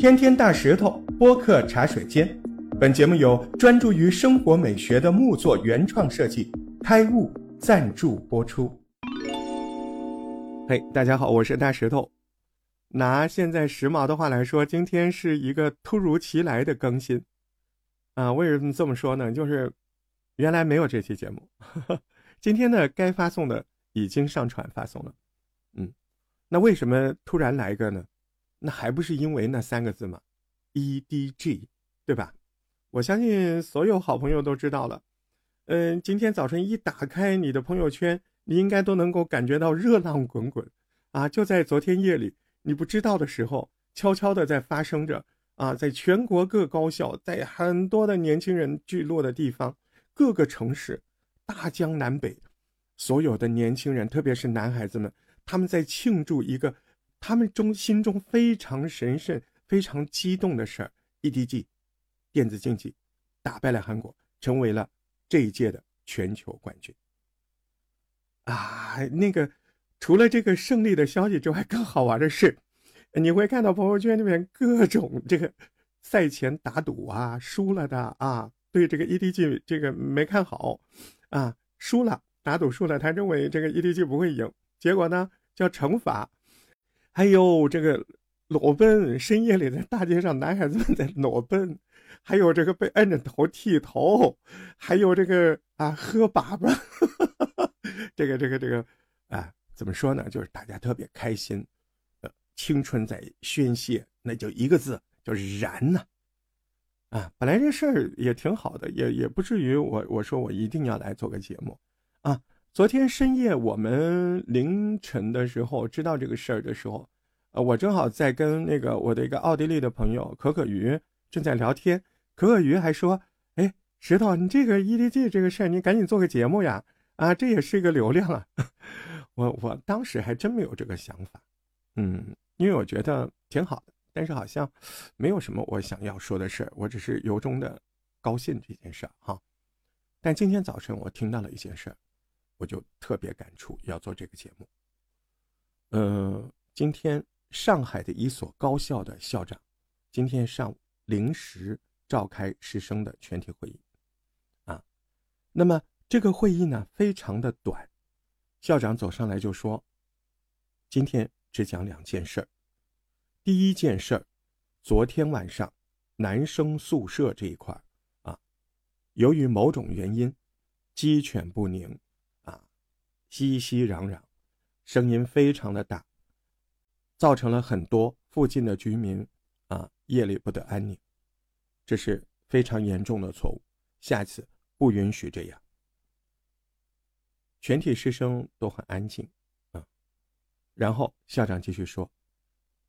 天天大石头播客茶水间，本节目由专注于生活美学的木作原创设计开悟赞助播出。嘿，大家好，我是大石头。拿现在时髦的话来说，今天是一个突如其来的更新啊！为什么这么说呢？就是原来没有这期节目，今天呢该发送的已经上传发送了。嗯，那为什么突然来一个呢？那还不是因为那三个字吗？EDG，对吧？我相信所有好朋友都知道了。嗯，今天早晨一打开你的朋友圈，你应该都能够感觉到热浪滚滚啊！就在昨天夜里，你不知道的时候，悄悄的在发生着啊！在全国各高校，在很多的年轻人聚落的地方，各个城市，大江南北，所有的年轻人，特别是男孩子们，他们在庆祝一个。他们中心中非常神圣、非常激动的事儿，EDG，电子竞技打败了韩国，成为了这一届的全球冠军。啊，那个除了这个胜利的消息之外，更好玩的是，你会看到朋友圈里面各种这个赛前打赌啊，输了的啊，对这个 EDG 这个没看好，啊，输了打赌输了，他认为这个 EDG 不会赢，结果呢叫惩罚。还有这个裸奔，深夜里在大街上，男孩子们在裸奔，还有这个被摁着头剃头，还有这个啊喝粑粑，这个这个这个啊怎么说呢？就是大家特别开心，呃，青春在宣泄，那就一个字，就是燃呐！啊，本来这事儿也挺好的，也也不至于我我说我一定要来做个节目啊。昨天深夜，我们凌晨的时候知道这个事儿的时候，呃，我正好在跟那个我的一个奥地利的朋友可可鱼正在聊天。可可鱼还说：“哎，石头，你这个 EDG 这个事儿，你赶紧做个节目呀！啊，这也是一个流量啊。”我我当时还真没有这个想法，嗯，因为我觉得挺好的，但是好像没有什么我想要说的事儿，我只是由衷的高兴这件事儿哈。但今天早晨我听到了一件事儿。我就特别感触，要做这个节目。呃，今天上海的一所高校的校长，今天上午临时召开师生的全体会议，啊，那么这个会议呢非常的短，校长走上来就说，今天只讲两件事儿。第一件事儿，昨天晚上男生宿舍这一块儿啊，由于某种原因，鸡犬不宁。熙熙攘攘，声音非常的大，造成了很多附近的居民啊夜里不得安宁，这是非常严重的错误，下次不允许这样。全体师生都很安静啊，然后校长继续说，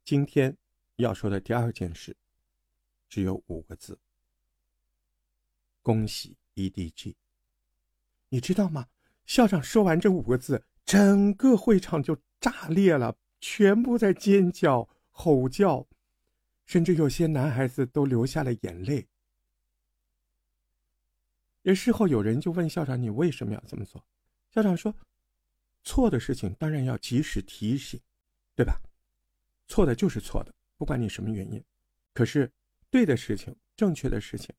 今天要说的第二件事，只有五个字：恭喜 EDG，你知道吗？校长说完这五个字，整个会场就炸裂了，全部在尖叫、吼叫，甚至有些男孩子都流下了眼泪。也事后有人就问校长：“你为什么要这么做？”校长说：“错的事情当然要及时提醒，对吧？错的就是错的，不管你什么原因。可是对的事情、正确的事情，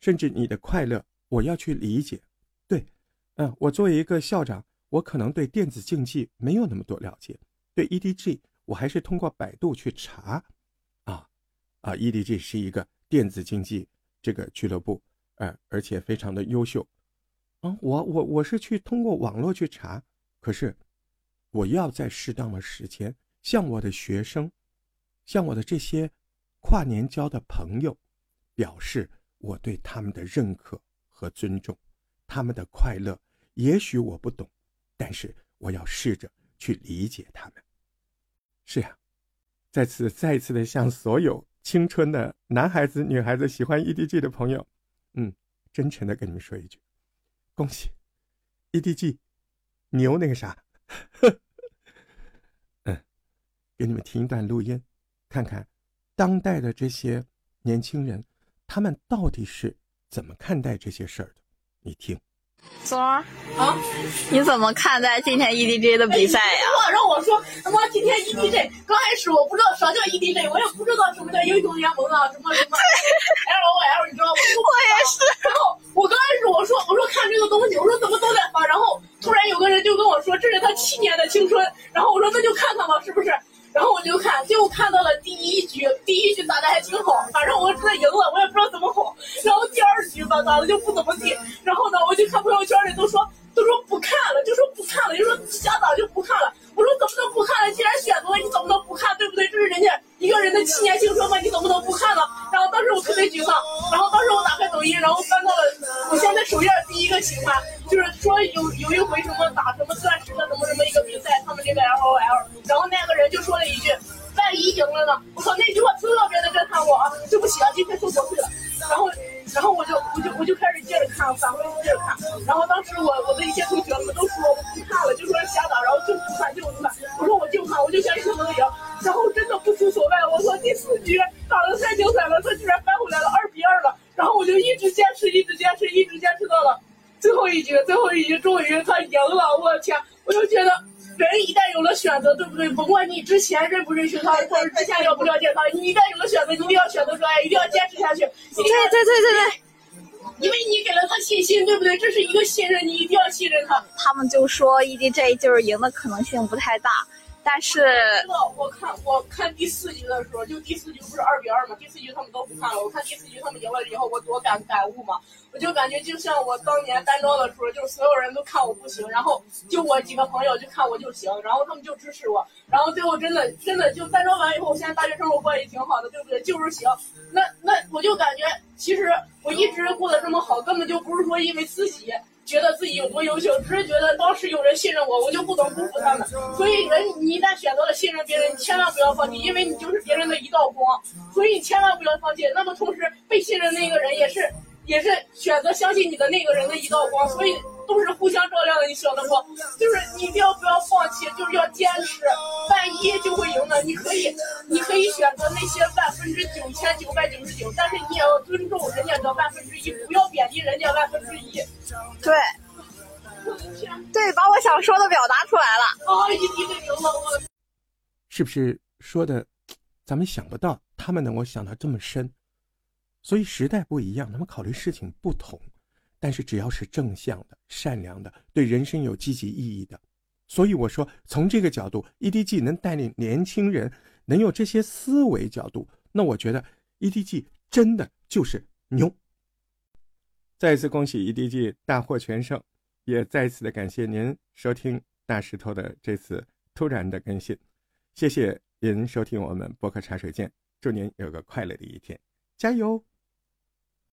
甚至你的快乐，我要去理解，”嗯，我作为一个校长，我可能对电子竞技没有那么多了解。对 EDG，我还是通过百度去查，啊，啊，EDG 是一个电子竞技这个俱乐部，呃，而且非常的优秀。啊，我我我是去通过网络去查，可是我要在适当的时间向我的学生，向我的这些跨年交的朋友，表示我对他们的认可和尊重，他们的快乐。也许我不懂，但是我要试着去理解他们。是呀，在此再次的向所有青春的男孩子、女孩子喜欢 EDG 的朋友，嗯，真诚的跟你们说一句：恭喜 EDG 牛那个啥！嗯，给你们听一段录音，看看当代的这些年轻人，他们到底是怎么看待这些事儿的？你听。松儿啊，你怎么看待今天 EDG 的比赛呀？让我说，他妈今天 EDG 刚开始我不知道啥叫 EDG，我也不知道什么叫英雄联盟啊，什么什么 LOL，你知道吗？我也是。然后我刚开始我说我说看这个东西，我说怎么都在发，然后突然有个人就跟我说这是他七年的青春，然后我说那就看看吧，是不是？然后我就看，结果看到了第一局，第一局打的还挺好，反正我真的赢了，我也不知道怎么好。然后第二局吧打的就不怎么地，然后呢，我就看朋友圈里都说都说不看了，就说不看了，就说瞎打就不看了。我说怎么能不看了？既然选择了，你怎么能不看？对不对？这是人家一个人的七年青春嘛，你怎么能不看呢？然后当然后当时我打开抖音，然后翻到了我现在首页第一个新闻，就是说有有一回什么打什么钻石的什么什么一个比赛，他们这个 L O L，然后那个人就说了一句，万一赢了呢？我靠，那句话特别的震撼我啊！对不起啊，今天说错了。然后，然后我就我就我就开始接着看，返回接着看。然后当时我我的一些同学们都说我不看了，就说瞎打，然后就不看就不看。直坚持，一直坚持，一直坚持到了最后一局，最后一局终于他赢了。我天，我就觉得。人一旦有了选择，对不对？甭管你之前认不认识他，或者之前了不了解他，你一旦有了选择，你一定要选择出来，一定要坚持下去。对对对对对，因为你给了他信心，对不对？这是一个信任，你一定要信任他。他们就说 EDG 就是赢的可能性不太大。但是，我看我看第四局的时候，就第四局不是二比二嘛？第四局他们都不看了。我看第四局他们赢了以后，我多感感悟嘛！我就感觉就像我当年单招的时候，就是所有人都看我不行，然后就我几个朋友就看我就行，然后他们就支持我，然后最后真的真的就单招完以后，我现在大学生活过也挺好的，对不对？就是行。那那我就感觉，其实我一直过得这么好，根本就不是说因为自己。觉得自己有多优秀，只是觉得当时有人信任我，我就不能辜负他们。所以，人你一旦选择了信任别人，你千万不要放弃，因为你就是别人的一道光。所以，你千万不要放弃。那么，同时被信任那个人也是，也是选择相信你的那个人的一道光。所以。都是互相照亮的，你晓得不？就是你一定要不要放弃，就是要坚持，万一就会赢的。你可以，你可以选择那些万分之九千九百九十九，但是你也要尊重人家的万分之一，不要贬低人家万分之一。对，对，把我想说的表达出来了。是不是说的，咱们想不到他们能够想到这么深？所以时代不一样，他们考虑事情不同。但是只要是正向的、善良的、对人生有积极意义的，所以我说，从这个角度，EDG 能带领年轻人能有这些思维角度，那我觉得 EDG 真的就是牛。再一次恭喜 EDG 大获全胜，也再一次的感谢您收听大石头的这次突然的更新，谢谢您收听我们博客茶水间，祝您有个快乐的一天，加油！